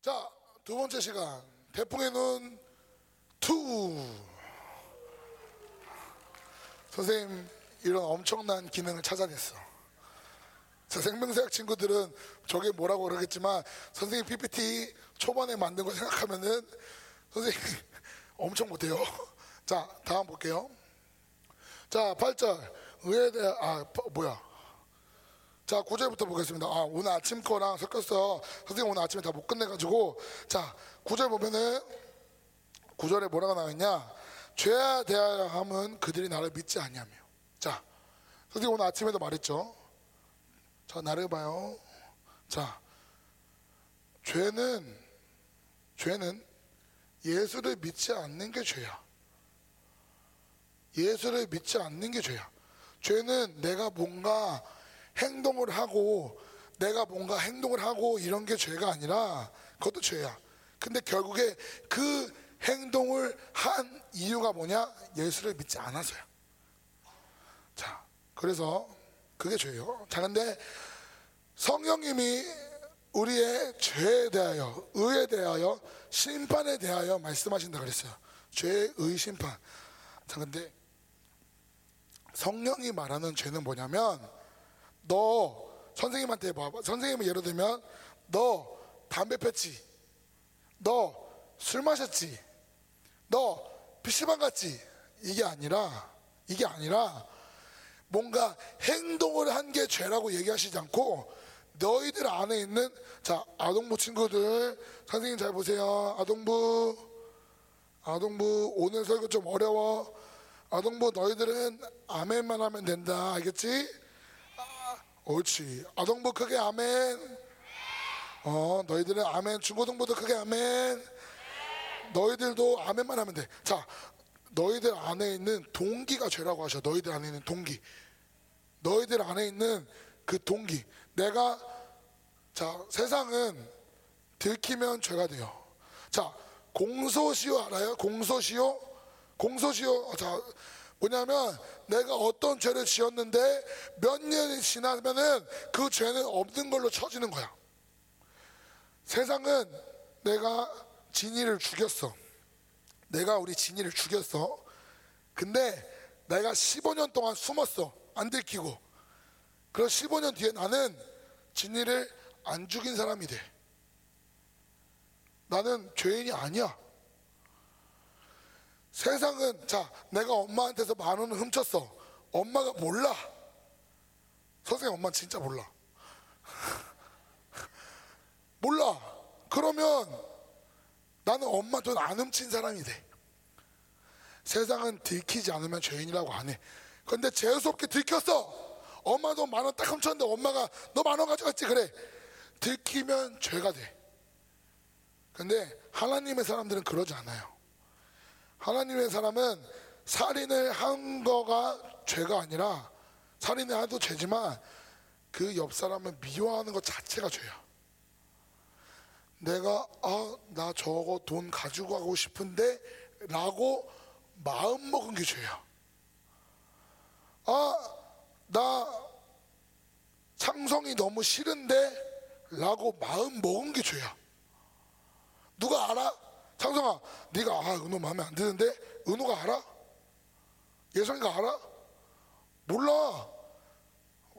자, 두 번째 시간. 태풍의 눈, two. 선생님, 이런 엄청난 기능을 찾아냈어. 자, 생명사학 친구들은 저게 뭐라고 그러겠지만, 선생님 PPT 초반에 만든 거 생각하면은, 선생님 엄청 못해요. 자, 다음 볼게요. 자, 8절. 의에 대한, 아, 뭐야. 자, 9절부터 보겠습니다. 아, 오늘 아침 거랑 섞였어. 선생님 오늘 아침에 다 못 끝내가지고. 자, 9절 보면은, 9절에 뭐라고 나와있냐. 죄에 대하여 함은 그들이 나를 믿지 아니하며. 자, 선생님 오늘 아침에도 말했죠. 자, 나를 봐요. 자, 죄는, 죄는 예수를 믿지 않는 게 죄야. 예수를 믿지 않는 게 죄야. 죄는 내가 뭔가 행동을 하고 내가 뭔가 행동을 하고 이런 게 죄가 아니라 그것도 죄야. 근데 결국에 그 행동을 한 이유가 뭐냐? 예수를 믿지 않아서야. 자, 그래서 그게 죄예요. 자, 근데 성령님이 우리의 죄에 대하여, 의에 대하여, 심판에 대하여 말씀하신다 그랬어요. 죄의 심판. 자, 근데 성령이 말하는 죄는 뭐냐면 너 선생님한테 봐봐. 선생님은 예를 들면 너 담배 폈지. 너 술 마셨지. 너 PC방 갔지. 이게 아니라 이게 아니라 뭔가 행동을 한 게 죄라고 얘기하시지 않고 너희들 안에 있는 자 아동부 친구들 선생님 잘 보세요. 아동부 아동부 오늘 설교 좀 어려워. 아동부 너희들은 아멘만 하면 된다. 알겠지? 옳지. 아동부 크게 아멘. 어, 너희들은 아멘. 중고등부도 크게 아멘. 너희들도 아멘만 하면 돼. 자, 너희들 안에 있는 동기가 죄라고 하셔. 너희들 안에 있는 동기. 너희들 안에 있는 그 동기. 내가 자, 세상은 들키면 죄가 돼요. 자, 공소시효 알아요? 공소시효? 공소시효. 자, 뭐냐면 내가 어떤 죄를 지었는데 몇 년이 지나면은 그 죄는 없는 걸로 쳐지는 거야. 세상은 내가 진이를 죽였어. 내가 우리 진이를 죽였어. 근데 내가 15년 동안 숨었어. 안 들키고. 그럼 15년 뒤에 나는 진이를 안 죽인 사람이 돼. 나는 죄인이 아니야. 세상은 자 내가 엄마한테서 만 원을 훔쳤어. 엄마가 몰라. 선생님 엄마 진짜 몰라. 몰라. 그러면 나는 엄마 돈 안 훔친 사람이 돼. 세상은 들키지 않으면 죄인이라고 안 해. 근데 재수없게 들켰어. 엄마 돈 만 원 딱 훔쳤는데 엄마가 너 만 원 가져갔지? 그래. 들키면 죄가 돼. 근데 하나님의 사람들은 그러지 않아요 하나님의 사람은 살인을 한 거가 죄가 아니라 살인을 해도 죄지만 그 옆 사람을 미워하는 것 자체가 죄야. 내가 아 나 저거 돈 가지고 가고 싶은데 라고 마음 먹은 게 죄야. 아 나 창성이 너무 싫은데 라고 마음 먹은 게 죄야. 누가 알아? 창성아, 네가 아 은호 마음에 안 드는데 은호가 알아? 예성이가 알아? 몰라.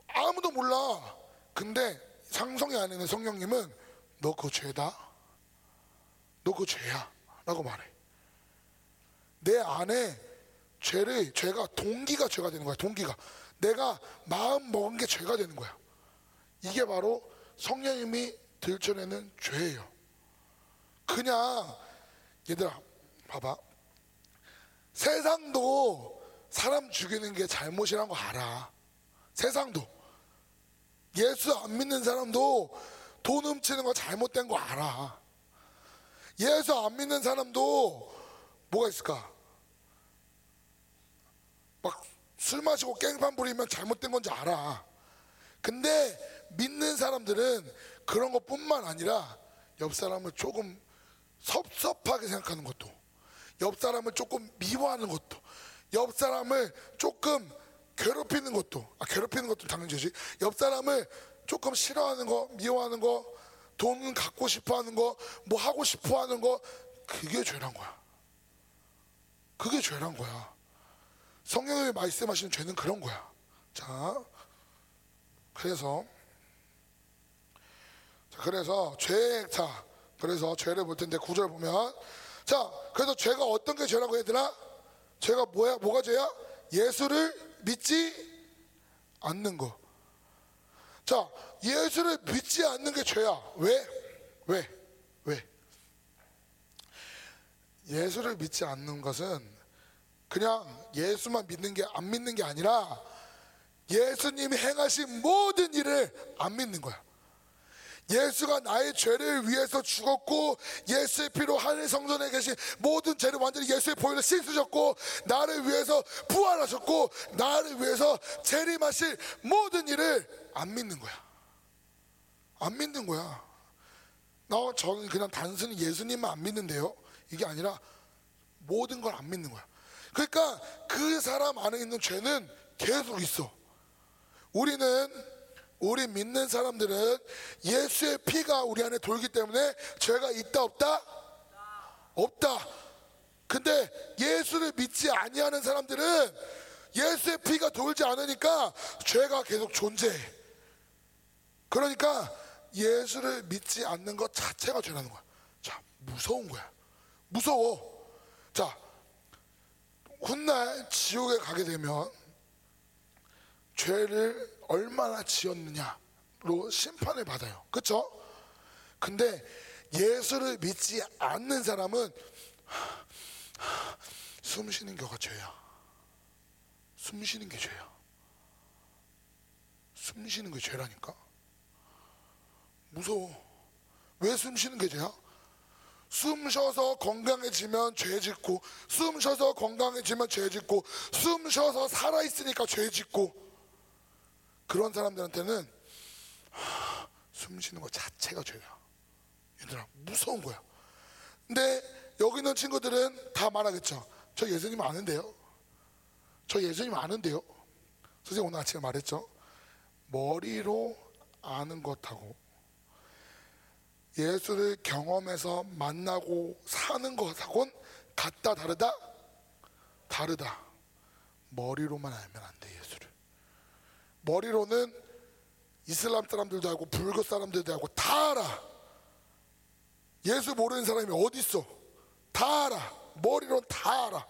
아무도 몰라. 근데 창성이 안에 있는 성령님은 너 그거 죄다. 너 그거 죄야. 라고 말해. 내 안에 죄를, 죄가 동기가 죄가 되는 거야. 동기가. 내가 마음 먹은 게 죄가 되는 거야. 이게 바로 성령님이 들춰내는 죄예요. 그냥 얘들아, 봐봐. 세상도 사람 죽이는 게 잘못이란 거 알아. 세상도. 예수 안 믿는 사람도 돈 훔치는 거 잘못된 거 알아. 예수 안 믿는 사람도 뭐가 있을까? 막 술 마시고 깽판 부리면 잘못된 건지 알아. 근데 믿는 사람들은 그런 것 뿐만 아니라 옆 사람을 조금 섭섭하게 생각하는 것도 옆 사람을 조금 미워하는 것도 옆 사람을 조금 괴롭히는 것도 아 괴롭히는 것도 당연히 죄지 옆 사람을 조금 싫어하는 거 미워하는 거 돈 갖고 싶어 하는 거, 뭐 하고 싶어 하는 거, 그게 죄란 거야. 그게 죄란 거야. 성경에 말씀하시는 죄는 그런 거야. 자, 그래서, 자, 그래서 죄, 자, 그래서 죄를 볼 텐데 구절 보면, 자, 그래서 죄가 어떤 게 죄라고 해야 되나? 죄가 뭐야? 뭐가 죄야? 예수를 믿지 않는 거. 자, 예수를 믿지 않는 게 죄야. 왜? 왜? 왜? 예수를 믿지 않는 것은 그냥 예수만 믿는 게 안 믿는 게 아니라 예수님이 행하신 모든 일을 안 믿는 거야. 예수가 나의 죄를 위해서 죽었고 예수의 피로 하늘 성전에 계신 모든 죄를 완전히 예수의 보혈로 씻으셨고 나를 위해서 부활하셨고 나를 위해서 재림하실 모든 일을 안 믿는 거야. 안 믿는 거야. 나 저는 그냥 단순히 예수님만 안 믿는데요. 이게 아니라 모든 걸 안 믿는 거야. 그러니까 그 사람 안에 있는 죄는 계속 있어. 우리는 우리 믿는 사람들은 예수의 피가 우리 안에 돌기 때문에 죄가 있다 없다? 없다. 근데 예수를 믿지 아니하는 사람들은 예수의 피가 돌지 않으니까 죄가 계속 존재해. 그러니까 예수를 믿지 않는 것 자체가 죄라는 거야. 자, 무서운 거야. 무서워. 자, 훗날 지옥에 가게 되면 죄를 얼마나 지었느냐로 심판을 받아요. 그렇죠? 근데 예수를 믿지 않는 사람은 숨 쉬는 게가 죄야. 숨 쉬는 게 죄야. 숨 쉬는 게 죄라니까. 무서워. 왜 숨 쉬는 게 죄야? 숨 쉬어서 건강해지면 죄 짓고, 숨 쉬어서 건강해지면 죄 짓고, 숨 쉬어서 살아있으니까 죄 짓고, 그런 사람들한테는 숨 쉬는 것 자체가 죄야. 얘들아, 무서운 거야. 근데 여기 있는 친구들은 다 말하겠죠. 저 예수님 아는데요. 저 예수님 아는데요. 선생님 오늘 아침에 말했죠. 머리로 아는 것하고 예수를 경험해서 만나고 사는 것하고는 같다 다르다? 다르다. 머리로만 알면 안 돼, 예수를. 머리로는 이슬람 사람들도 알고 불교 사람들도 알고 다 알아. 예수 모르는 사람이 어디 있어? 다 알아. 머리로 다 알아.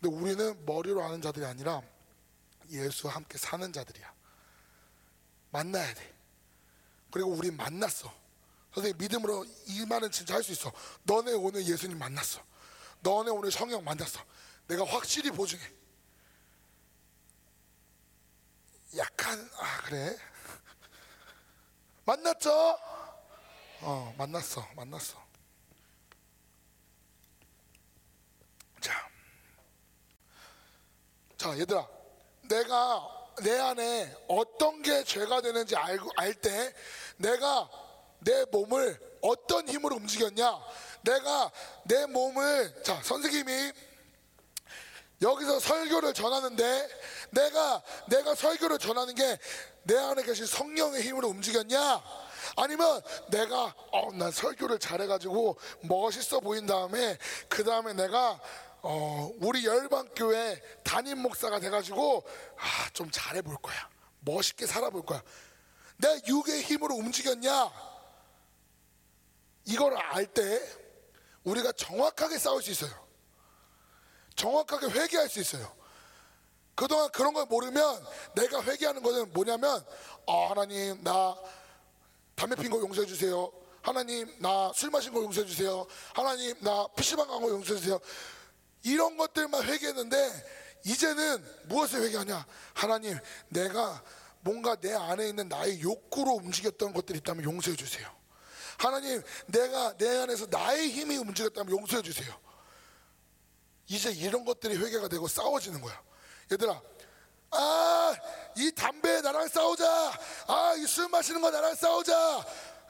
근데 우리는 머리로 아는 자들이 아니라 예수와 함께 사는 자들이야. 만나야 돼. 그리고 우리 만났어. 선생님 믿음으로 이 말은 진짜 할 수 있어. 너네 오늘 예수님 만났어. 너네 오늘 성령 만났어. 내가 확실히 보증해. 약한 아 그래? 만났죠? 어 만났어 만났어. 자, 자 얘들아. 내가 내 안에 어떤 게 죄가 되는지 알고 알 때 내가 내 몸을 어떤 힘으로 움직였냐? 내가 내 몸을 자 선생님이 여기서 설교를 전하는데 내가 내가 설교를 전하는 게 내 안에 계신 성령의 힘으로 움직였냐? 아니면 내가 어, 난 설교를 잘해가지고 멋있어 보인 다음에 그 다음에 내가 어, 우리 열방교회 담임 목사가 돼가지고 아, 좀 잘해볼 거야. 멋있게 살아볼 거야. 내 육의 힘으로 움직였냐? 이걸 알 때 우리가 정확하게 싸울 수 있어요. 정확하게 회개할 수 있어요. 그동안 그런 걸 모르면 내가 회개하는 것은 뭐냐면 어, 하나님 나 담배 핀 거 용서해 주세요. 하나님 나 술 마신 거 용서해 주세요. 하나님 나 PC방 간 거 용서해 주세요. 이런 것들만 회개했는데 이제는 무엇을 회개하냐? 하나님 내가 뭔가 내 안에 있는 나의 욕구로 움직였던 것들이 있다면 용서해 주세요. 하나님 내가 내 안에서 나의 힘이 움직였다면 용서해 주세요. 이제 이런 것들이 회개가 되고 싸워지는 거야. 얘들아, 아, 이 담배 나랑 싸우자. 아, 이 술 마시는 거 나랑 싸우자.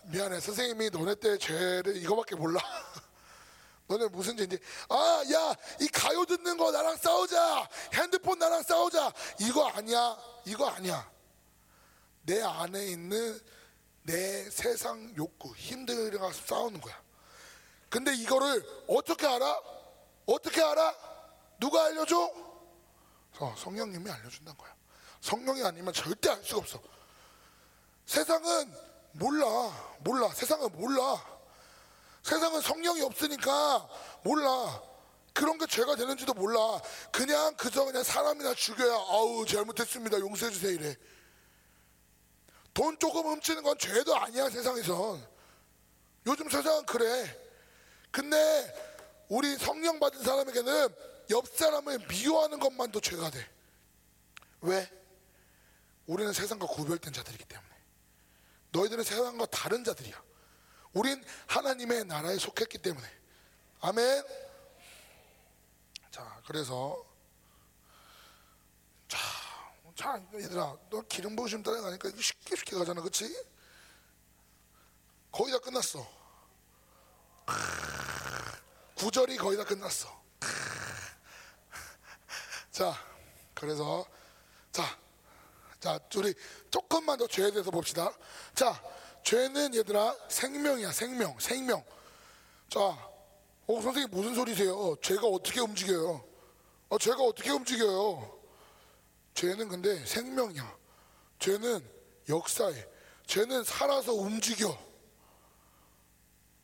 미안해. 선생님이 너네 때 죄를 이거밖에 몰라. 너네 무슨 죄인지. 아, 야, 이 가요 듣는 거 나랑 싸우자. 핸드폰 나랑 싸우자. 이거 아니야. 이거 아니야. 내 안에 있는 내 세상 욕구, 힘들어가 싸우는 거야. 근데 이거를 어떻게 알아? 어떻게 알아? 누가 알려줘? 어, 성령님이 알려준다는 거야. 성령이 아니면 절대 알 수가 없어. 세상은 몰라, 몰라. 세상은 몰라. 세상은 성령이 없으니까 몰라. 그런 게 죄가 되는지도 몰라. 그냥 그저 그냥 사람이나 죽여야 아우 잘못했습니다. 용서해 주세요 이래. 돈 조금 훔치는 건 죄도 아니야 세상에선. 요즘 세상은 그래. 근데 우리 성령 받은 사람에게는 옆 사람을 미워하는 것만도 죄가 돼. 왜? 우리는 세상과 구별된 자들이기 때문에. 너희들은 세상과 다른 자들이야. 우린 하나님의 나라에 속했기 때문에. 아멘. 자, 그래서 자, 자 얘들아, 너 기름 부으심 따라가니까 쉽게 쉽게 가잖아, 그렇지? 거의 다 끝났어. 구절이 거의 다 끝났어. 자, 그래서 자, 자, 우리 조금만 더 죄에 대해서 봅시다. 자, 죄는 얘들아 생명이야, 생명, 생명. 자, 어 선생님 무슨 소리세요? 죄가 어떻게 움직여요? 어, 죄가 어떻게 움직여요? 죄는 근데 생명이야. 죄는 역사해. 죄는 살아서 움직여.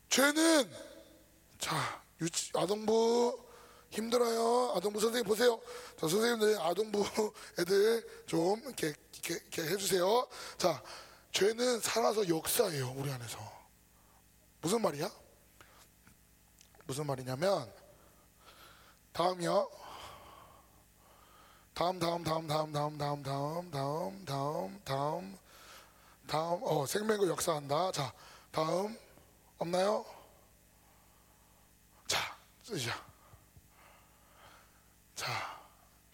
죄는 자 유치, 아동부 힘들어요. 아동부 선생님 보세요. 자 선생님들 아동부 애들 좀 이렇게, 이렇게, 이렇게 해주세요. 자 죄는 살아서 역사예요 우리 안에서. 무슨 말이야? 무슨 말이냐면 다음이요. 다음 다음 다음 다음 다음 다음 다음 다음 다음 다음 다음 어 생명과 역사한다. 자 다음 없나요? 자 쓰자. 자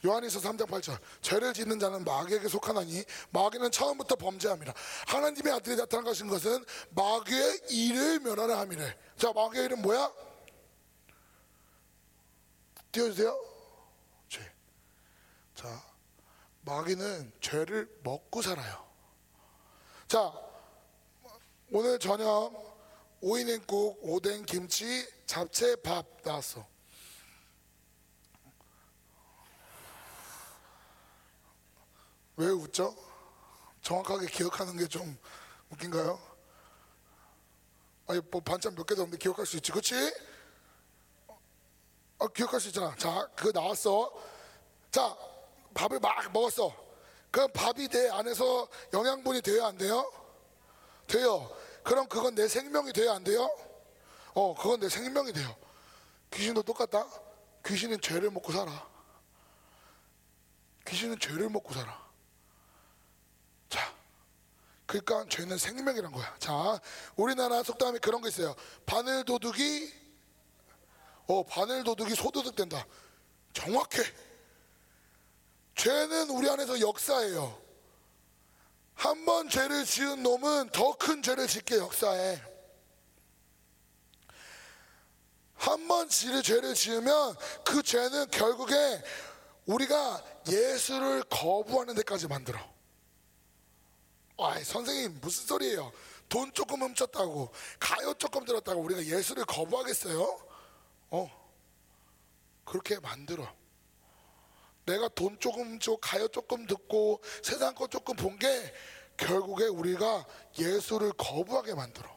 요한일서 3장 8절 죄를 짓는 자는 마귀에게 속하나니 마귀는 처음부터 범죄함이라 하나님의 아들이 나타난 것인 것은 마귀의 일을 멸하라 함이래 자 마귀의 일은 뭐야? 띄워주세요 죄. 자 마귀는 죄를 먹고 살아요 자 오늘 저녁 오이냉국, 오뎅, 김치, 잡채, 밥 나왔어 왜 웃죠? 정확하게 기억하는 게 좀 웃긴가요? 아니 뭐 반찬 몇 개도 없는데 기억할 수 있지, 그렇지? 어, 기억할 수 있잖아. 자, 그거 나왔어. 자, 밥을 막 먹었어. 그럼 밥이 내 안에서 영양분이 돼야 안 돼요? 돼요. 그럼 그건 내 생명이 돼야 안 돼요? 어, 그건 내 생명이 돼요. 귀신도 똑같다. 귀신은 죄를 먹고 살아. 귀신은 죄를 먹고 살아. 자, 그러니까 죄는 생명이란 거야. 자, 우리나라 속담에 그런 거 있어요. 바늘 도둑이 어, 바늘 도둑이 소도둑 된다. 정확해. 죄는 우리 안에서 역사예요. 한 번 죄를 지은 놈은 더 큰 죄를 짓게 역사해. 한 번 죄를 지으면 그 죄는 결국에 우리가 예수를 거부하는 데까지 만들어. 아, 선생님 무슨 소리예요? 돈 조금 훔쳤다고, 가요 조금 들었다고 우리가 예수를 거부하겠어요? 어, 그렇게 만들어. 내가 돈 조금 줘, 가요 조금 듣고 세상 거 조금 본 게 결국에 우리가 예수를 거부하게 만들어.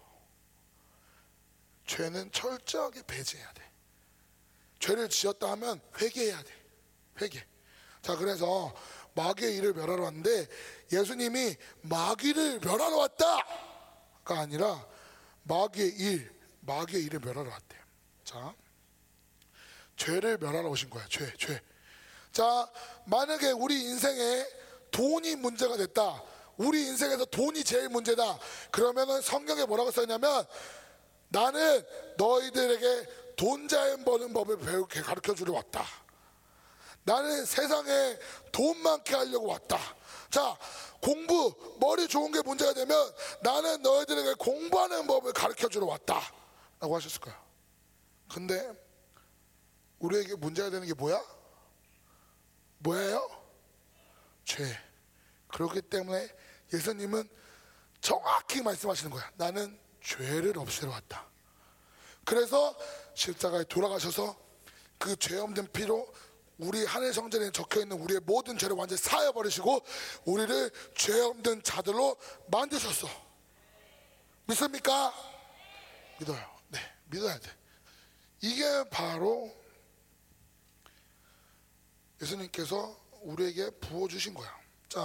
죄는 철저하게 배제해야 돼. 죄를 지었다 하면 회개해야 돼. 회개. 자, 그래서 마귀의 일을 멸하러 왔는데 예수님이 마귀를 멸하러 왔다가 아니라 마귀의 일, 마귀의 일을 멸하러 왔대요. 자, 죄를 멸하러 오신 거야. 죄, 죄. 자, 만약에 우리 인생에 돈이 문제가 됐다. 우리 인생에서 돈이 제일 문제다. 그러면은 성경에 뭐라고 써있냐면 나는 너희들에게 돈 잘 버는 법을 배우게 가르쳐 주러 왔다. 나는 세상에 돈 많게 하려고 왔다. 자, 공부, 머리 좋은 게 문제가 되면 나는 너희들에게 공부하는 법을 가르쳐 주러 왔다. 라고 하셨을 거야. 근데 우리에게 문제가 되는 게 뭐야? 뭐예요? 죄. 그렇기 때문에 예수님은 정확히 말씀하시는 거야. 나는 죄를 없애러 왔다. 그래서 십자가에 돌아가셔서 그 죄 없는 피로 우리 하늘 성전에 적혀 있는 우리의 모든 죄를 완전히 사여 버리시고 우리를 죄 없는 자들로 만드셨어. 믿습니까? 믿어요. 네, 믿어야 돼. 이게 바로 예수님께서 우리에게 부어 주신 거야. 자,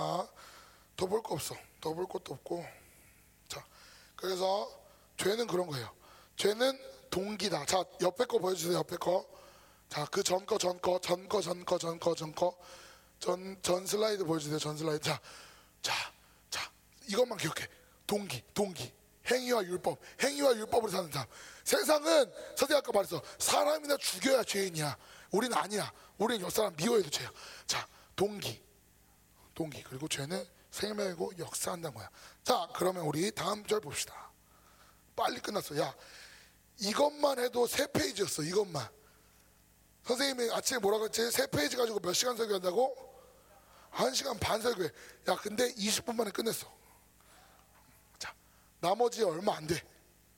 더 볼 거 없어. 더 볼 것도 없고. 자, 그래서 죄는 그런 거예요. 죄는 동기다. 자, 옆에 거 보여주세요. 옆에 거. 자, 그 전 거, 전 거, 전 거, 전 거, 전 거, 전 거. 전, 전 슬라이드 보여주세요. 전 슬라이드. 자, 자, 자. 이것만 기억해. 동기, 동기. 행위와 율법. 행위와 율법으로 사는 사람. 세상은, 선생님 아까 말했어. 사람이나 죽여야 죄인이야. 우리는 아니야. 우리는 옆 사람 미워해도 죄야. 자, 동기. 동기. 그리고 죄는 생명이고 역사한다는 거야. 자, 그러면 우리 다음 절 봅시다. 빨리 끝났어. 야, 이것만 해도 세 페이지였어. 이것만. 선생님이 아침에 뭐라고 했지? 세 페이지 가지고 몇 시간 설교한다고? 한 시간 반 설교해. 야, 근데 20분 만에 끝냈어. 자, 나머지 얼마 안 돼.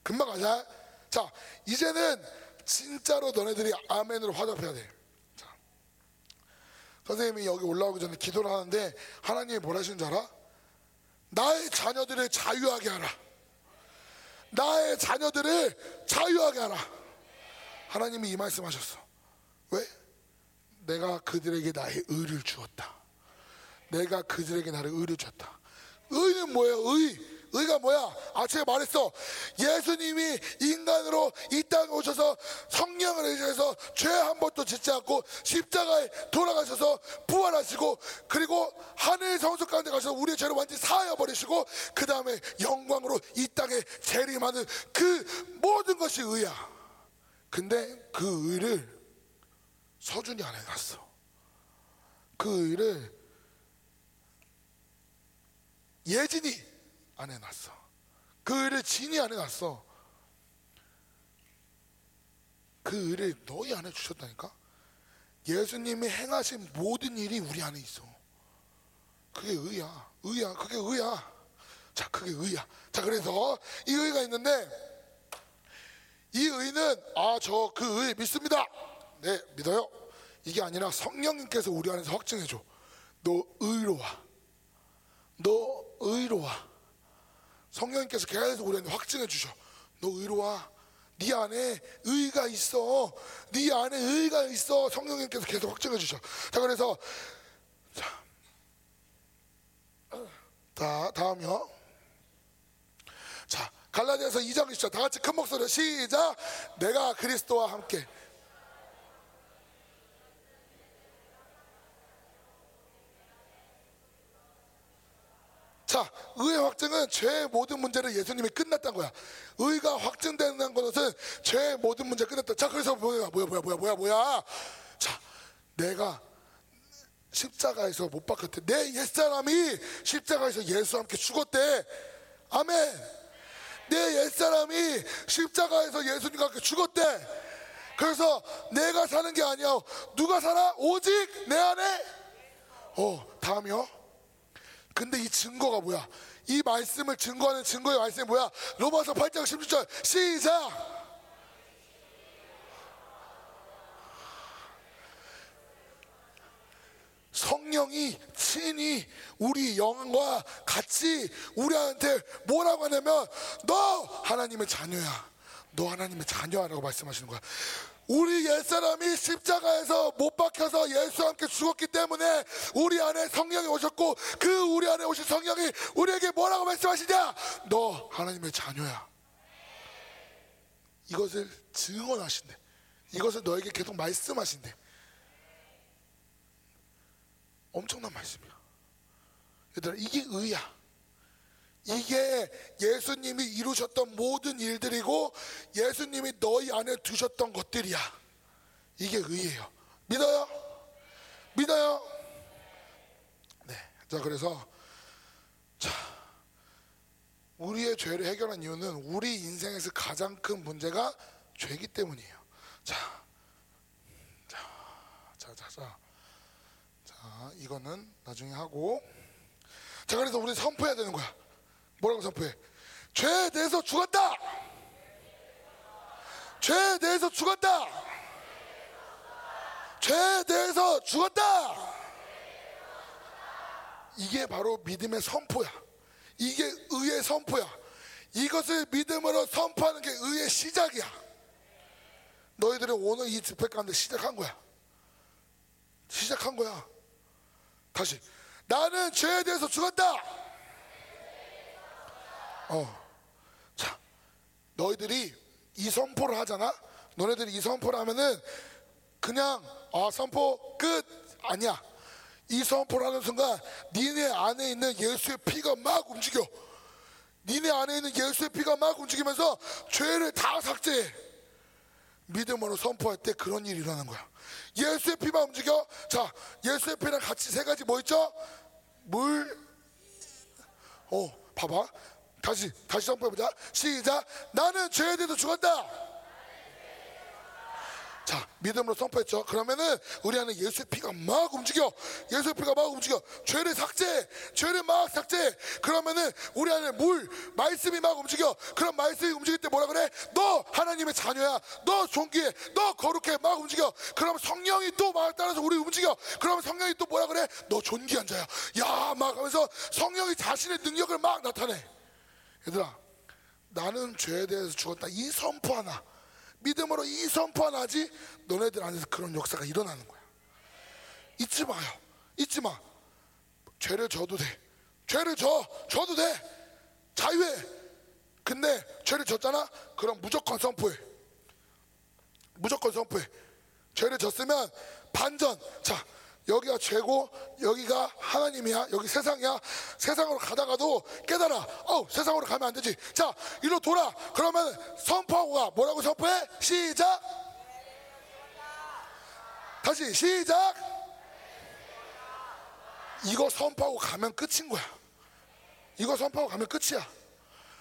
금방 가자. 자, 이제는 진짜로 너네들이 아멘으로 화답해야 돼. 자, 선생님이 여기 올라오기 전에 기도를 하는데 하나님이 뭘 하시는 줄 알아? 나의 자녀들을 자유하게 하라. 나의 자녀들을 자유하게 하라. 하나님이 이 말씀 하셨어. 왜? 내가 그들에게 나의 의를 주었다. 내가 그들에게 나를 의를 줬다. 의는 뭐예요? 의. 의가 뭐야? 아침에 말했어. 예수님이 인간으로 이 땅에 오셔서 성령을 의지해서 죄 한 번도 짓지 않고 십자가에 돌아가셔서 부활하시고 그리고 하늘 성소 가운데 가셔서 우리의 죄를 완전히 사하여 버리시고 그 다음에 영광으로 이 땅에 재림하는 그 모든 것이 의야. 근데 그 의를 서준이 안 해놨어. 그 의를 예진이 안 해놨어. 그 의를 진이 안 해놨어. 그 의를 너희 안에 주셨다니까? 예수님이 행하신 모든 일이 우리 안에 있어. 그게 의야. 의야. 그게 의야. 자, 그게 의야. 자, 그래서 이 의가 있는데 이 의는 아, 저 그 의 믿습니다. 네, 믿어요. 이게 아니라 성령님께서 우리 안에서 확증해 줘. 너 의로워. 너 의로워. 성령님께서 계속 우리한테 확증해 주셔. 너 의로워. 네 안에 의가 있어. 네 안에 의가 있어. 성령님께서 계속 확증해 주셔. 자, 그래서 자, 자 다음이요. 자, 갈라디아서 2장 20절 다 같이 큰 목소리로 시작. 내가 그리스도와 함께 자, 의의 확증은 죄의 모든 문제를 예수님이 끝났다는 거야. 의가 확증되는 것은 죄의 모든 문제 끝났다. 자, 그래서 뭐야, 뭐야, 뭐야, 뭐야, 뭐야, 뭐야. 자, 내가 십자가에서 못 박혔대. 내 옛사람이 십자가에서 예수와 함께 죽었대. 아멘. 내 옛사람이 십자가에서 예수님과 함께 죽었대. 그래서 내가 사는 게 아니야. 누가 살아? 오직 내 안에. 어, 다음이요. 근데 이 증거가 뭐야? 이 말씀을 증거하는 증거의 말씀이 뭐야? 로마서 8장 16절 시작! 성령이 친히 우리 영과 같이 우리한테 뭐라고 하냐면 너 하나님의 자녀야. 너 하나님의 자녀라고 말씀하시는 거야. 우리 옛사람이 십자가에서 못 박혀서 예수와 함께 죽었기 때문에 우리 안에 성령이 오셨고 그 우리 안에 오신 성령이 우리에게 뭐라고 말씀하시냐? 너 하나님의 자녀야. 이것을 증언하신대. 이것을 너에게 계속 말씀하신대. 엄청난 말씀이야. 얘들아, 이게 의야. 이게 예수님이 이루셨던 모든 일들이고 예수님이 너희 안에 두셨던 것들이야. 이게 의예요. 믿어요? 믿어요? 네. 자, 그래서 자, 우리의 죄를 해결한 이유는 우리 인생에서 가장 큰 문제가 죄이기 때문이에요. 자, 자, 자, 자, 자, 자, 이거는 나중에 하고. 자, 그래서 우리 선포해야 되는 거야. 뭐라고 선포해? 죄에 대해서 죽었다. 죄에 대해서 죽었다. 죄에 대해서 죽었다. 이게 바로 믿음의 선포야. 이게 의의 선포야. 이것을 믿음으로 선포하는 게 의의 시작이야. 너희들은 오늘 이 집회 가운데 시작한 거야. 시작한 거야. 다시. 나는 죄에 대해서 죽었다. 어. 자, 너희들이 이 선포를 하잖아. 너네들이 이 선포를 하면은 그냥 아 선포 끝 아니야. 이 선포를 하는 순간 니네 안에 있는 예수의 피가 막 움직여. 니네 안에 있는 예수의 피가 막 움직이면서 죄를 다 삭제해. 믿음으로 선포할 때 그런 일이 일어나는 거야. 예수의 피만 움직여. 자, 예수의 피랑 같이 세 가지 뭐 있죠? 물. 어, 봐봐. 다시, 다시 선포해보자. 시작. 나는 죄에 대해서 죽었다. 자, 믿음으로 선포했죠. 그러면은 우리 안에 예수의 피가 막 움직여. 예수의 피가 막 움직여. 죄를 삭제, 죄를 막 삭제. 그러면은 우리 안에 물, 말씀이 막 움직여. 그럼 말씀이 움직일 때 뭐라 그래? 너 하나님의 자녀야. 너 존귀해. 너 거룩해. 막 움직여. 그럼 성령이 또말 따라서 우리 움직여. 그럼 성령이 또 뭐라 그래? 너 존귀한 자야. 야, 막 하면서 성령이 자신의 능력을 막 나타내. 얘들아, 나는 죄에 대해서 죽었다. 이 선포 하나. 믿음으로 이 선포 하나 하지 너네들 안에서 그런 역사가 일어나는 거야. 잊지 마요. 잊지 마. 죄를 져도 돼. 죄를 져. 져도 돼. 자유해. 근데 죄를 졌잖아? 그럼 무조건 선포해. 무조건 선포해. 죄를 졌으면 반전. 자, 여기가 죄고 여기가 하나님이야. 여기 세상이야. 세상으로 가다가도 깨달아. 어, 세상으로 가면 안 되지. 자, 이리로 돌아. 그러면 선포하고 가. 뭐라고 선포해? 시작. 다시 시작. 이거 선포하고 가면 끝인 거야. 이거 선포하고 가면 끝이야.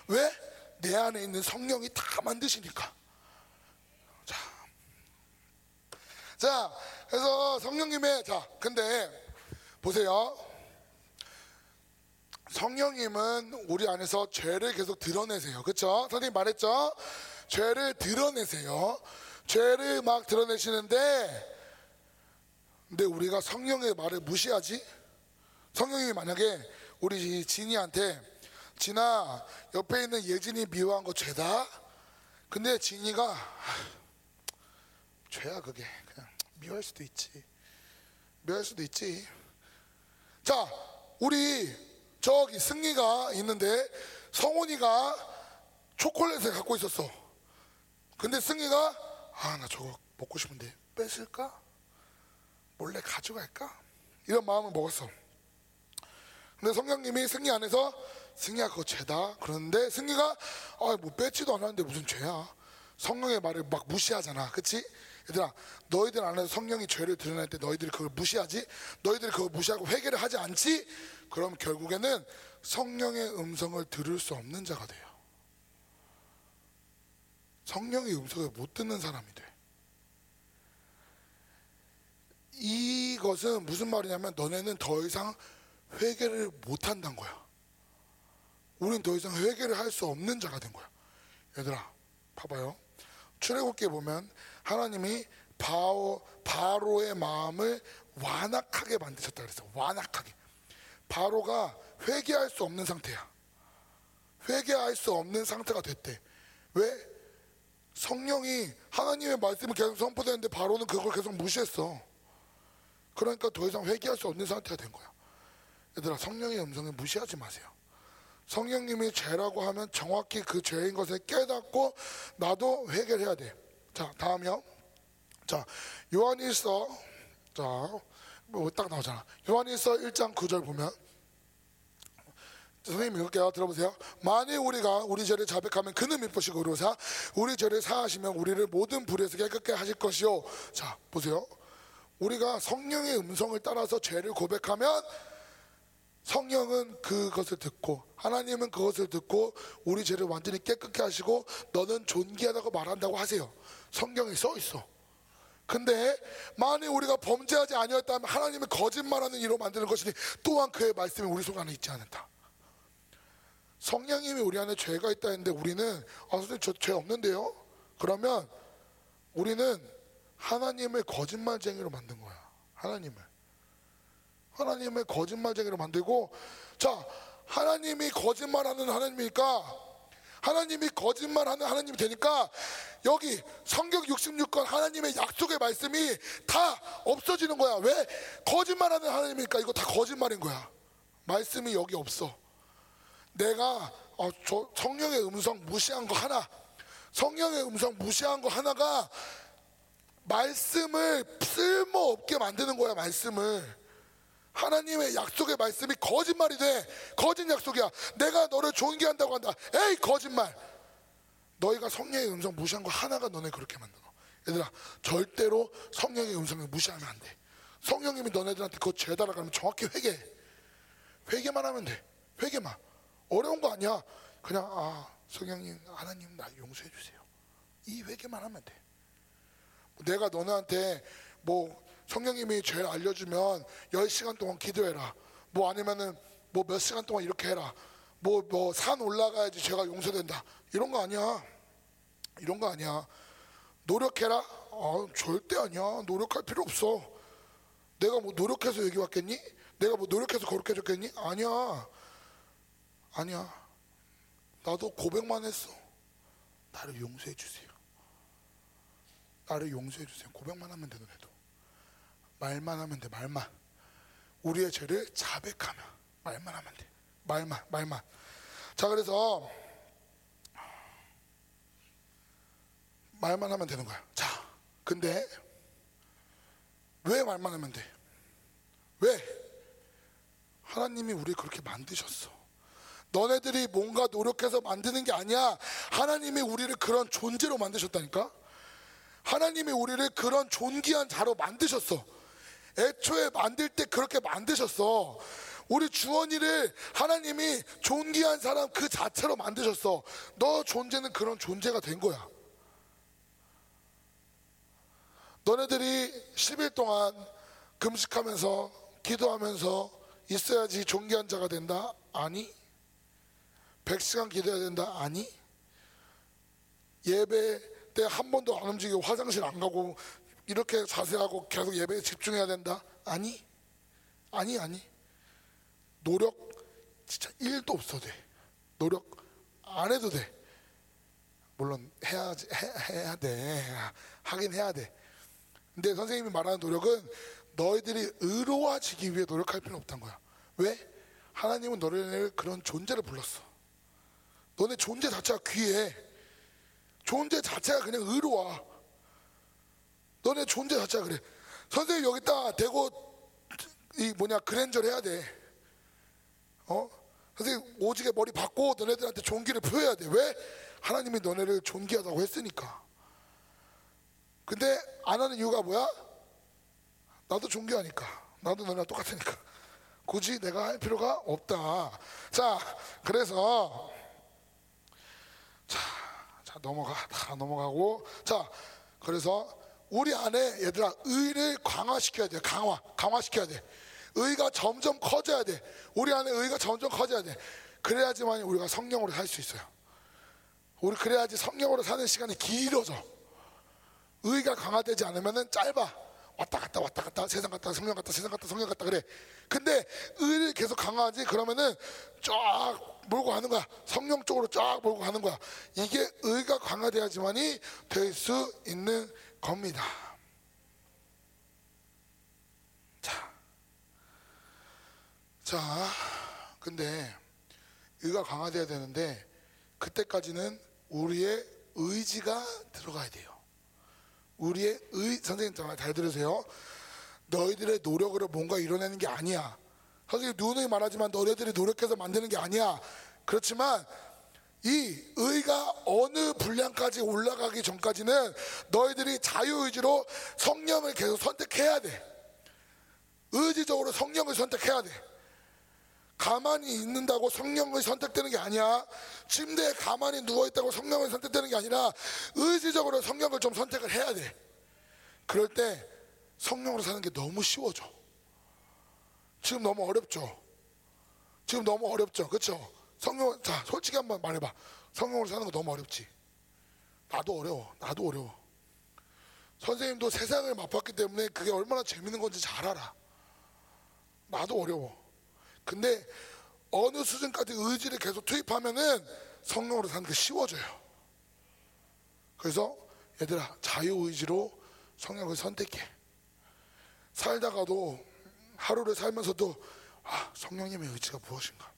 왜? 내 안에 있는 성령이 다 만드시니까. 자, 자, 그래서 성령님의 자, 근데 보세요. 성령님은 우리 안에서 죄를 계속 드러내세요. 그렇죠? 선생님 말했죠? 죄를 드러내세요. 죄를 막 드러내시는데 근데 우리가 성령의 말을 무시하지? 성령이 만약에 우리 진이한테 진아 옆에 있는 예진이 미워한 거 죄다? 근데 진이가 죄야 그게 미워할 수도 있지. 미워할 수도 있지. 자 우리 저기 승리가 있는데 성훈이가 초콜릿을 갖고 있었어. 근데 승리가 아 나 저거 먹고 싶은데 뺏을까? 몰래 가져갈까? 이런 마음을 먹었어. 근데 성령님이 승리 안에서 승리야 그거 죄다. 그러는데 승리가 아뭐 뺏지도 않았는데 무슨 죄야? 성령의 말을 막 무시하잖아. 그치? 얘들아 너희들 안에서 성령이 죄를 드러낼 때 너희들이 그걸 무시하지? 너희들이 그걸 무시하고 회개를 하지 않지? 그럼 결국에는 성령의 음성을 들을 수 없는 자가 돼요. 성령의 음성을 못 듣는 사람이 돼. 이것은 무슨 말이냐면 너네는 더 이상 회개를 못 한다는 거야. 우린 더 이상 회개를 할 수 없는 자가 된 거야. 얘들아 봐봐요 출애굽기에 보면 하나님이 바오, 바로의 마음을 완악하게 만드셨다 그랬어. 완악하게. 바로가 회개할 수 없는 상태야. 회개할 수 없는 상태가 됐대. 왜? 성령이 하나님의 말씀을 계속 선포되는데 바로는 그걸 계속 무시했어. 그러니까 더 이상 회개할 수 없는 상태가 된 거야. 얘들아, 성령의 음성을 무시하지 마세요. 성령님이 죄라고 하면 정확히 그 죄인 것을 깨닫고 나도 회개를 해야 돼. 자, 다음이요. 자, 요한일서 자, 뭐 딱 나오잖아. 요한일서 1장 9절 보면 선생님 읽을게요. 들어보세요. 만일 우리가 우리 죄를 자백하면 그는 미쁘시고 그러사 우리 죄를 사하시면 우리를 모든 불에서 깨끗게 하실 것이요. 자, 보세요. 우리가 성령의 음성을 따라서 죄를 고백하면 성령은 그것을 듣고 하나님은 그것을 듣고 우리 죄를 완전히 깨끗게 하시고 너는 존귀하다고 말한다고 하세요. 성경에 써 있어. 근데 만일 우리가 범죄하지 아니었다면 하나님은 거짓말하는 이로 만드는 것이니 또한 그의 말씀이 우리 속 안에 있지 않는다. 성령님이 우리 안에 죄가 있다 했는데 우리는 아 선생님 저 죄 없는데요? 그러면 우리는 하나님을 거짓말쟁이로 만든 거야. 하나님을. 하나님을 거짓말쟁이로 만들고 자 하나님이 거짓말하는 하나님이니까 하나님이 거짓말하는 하나님이 되니까 여기 성경 66권 하나님의 약속의 말씀이 다 없어지는 거야. 왜? 거짓말하는 하나님이니까 이거 다 거짓말인 거야. 말씀이 여기 없어. 내가 어, 저 성령의 음성 무시한 거 하나, 성령의 음성 무시한 거 하나가 말씀을 쓸모없게 만드는 거야. 말씀을. 하나님의 약속의 말씀이 거짓말이 돼. 거짓 약속이야. 내가 너를 존귀한다고 한다. 에이 거짓말. 너희가 성령의 음성 무시한 거 하나가 너네 그렇게 만들어. 얘들아 절대로 성령의 음성을 무시하면 안 돼. 성령님이 너네들한테 그거 죄다라 그러면 정확히 회개. 회개만 하면 돼. 회개만. 어려운 거 아니야. 그냥 아 성령님 하나님 나 용서해 주세요. 이 회개만 하면 돼. 내가 너네한테 뭐 성령님이 죄 알려주면 10시간 동안 기도해라. 뭐 아니면은 뭐 몇 시간 동안 이렇게 해라. 뭐 뭐 산 올라가야지 죄가 용서된다. 이런 거 아니야. 이런 거 아니야. 노력해라? 아, 절대 아니야. 노력할 필요 없어. 내가 뭐 노력해서 여기 왔겠니? 내가 뭐 노력해서 거룩해졌겠니? 아니야. 아니야. 나도 고백만 했어. 나를 용서해 주세요. 나를 용서해 주세요. 고백만 하면 돼, 너네도. 말만 하면 돼, 말만. 우리의 죄를 자백하면 말만 하면 돼. 말만, 말만. 자, 그래서 말만 하면 되는 거야. 자, 근데 왜 말만 하면 돼? 왜? 하나님이 우리 그렇게 만드셨어. 너네들이 뭔가 노력해서 만드는 게 아니야. 하나님이 우리를 그런 존재로 만드셨다니까. 하나님이 우리를 그런 존귀한 자로 만드셨어. 애초에 만들 때 그렇게 만드셨어. 우리 주원이를 하나님이 존귀한 사람 그 자체로 만드셨어. 너 존재는 그런 존재가 된 거야. 너네들이 10일 동안 금식하면서 기도하면서 있어야지 존귀한 자가 된다? 아니. 100시간 기도해야 된다? 아니. 예배 때 한 번도 안 움직이고 화장실 안 가고 이렇게 자세하고 계속 예배에 집중해야 된다? 아니. 아니, 아니. 노력 진짜 1도 없어도 돼. 노력 안 해도 돼. 물론 해야지 해, 해야 돼. 하긴 해야 돼. 근데 선생님이 말하는 노력은 너희들이 의로워지기 위해 노력할 필요는 없다는 거야. 왜? 하나님은 너희를 그런 존재를 불렀어. 너네 존재 자체가 귀해. 존재 자체가 그냥 의로워. 너네 존재 자체가 그래. 선생님 여기다 대고 이 뭐냐 그랜저를 해야 돼. 어? 선생님 오직에 머리 받고 너네들한테 존귀를 표해야 돼. 왜? 하나님이 너네를 존귀하다고 했으니까. 근데 안 하는 이유가 뭐야? 나도 존귀하니까. 나도 너네랑 똑같으니까. 굳이 내가 할 필요가 없다. 자, 그래서 자, 자 넘어가 다 넘어가고 자, 그래서 우리 안에 얘들아 의를 강화시켜야 돼. 강화, 강화시켜야 돼. 의가 점점 커져야 돼. 우리 안에 의가 점점 커져야 돼. 그래야지만 우리가 성령으로 살 수 있어요. 우리 그래야지 성령으로 사는 시간이 길어져. 의가 강화되지 않으면은 짧아. 왔다 갔다 왔다 갔다 세상 갔다 성령 갔다 세상 갔다 성령 갔다 그래. 근데 의를 계속 강화하지 그러면은 쫙 몰고 가는 거야. 성령 쪽으로 쫙 몰고 가는 거야. 이게 의가 강화돼야지만이 될 수 있는 겁니다. 자, 자, 근데 의가 강화돼야 되는데 그때까지는 우리의 의지가 들어가야 돼요. 우리의 의 선생님 잘 들으세요. 너희들의 노력으로 뭔가 이뤄내는 게 아니야. 선생님 누누이 말하지만 너희들이 노력해서 만드는 게 아니야. 그렇지만 이 의가 어느 분량까지 올라가기 전까지는 너희들이 자유의지로 성령을 계속 선택해야 돼. 의지적으로 성령을 선택해야 돼. 가만히 있는다고 성령을 선택되는 게 아니야. 침대에 가만히 누워있다고 성령을 선택되는 게 아니라 의지적으로 성령을 좀 선택을 해야 돼. 그럴 때 성령으로 사는 게 너무 쉬워져. 지금 너무 어렵죠. 지금 너무 어렵죠. 그렇죠? 성령 자 솔직히 한번 말해봐. 성령으로 사는 거 너무 어렵지. 나도 어려워. 나도 어려워. 선생님도 세상을 맛봤기 때문에 그게 얼마나 재밌는 건지 잘 알아. 나도 어려워. 근데 어느 수준까지 의지를 계속 투입하면은 성령으로 사는 게 쉬워져요. 그래서 얘들아 자유의지로 성령을 선택해. 살다가도 하루를 살면서도 아 성령님의 의지가 무엇인가?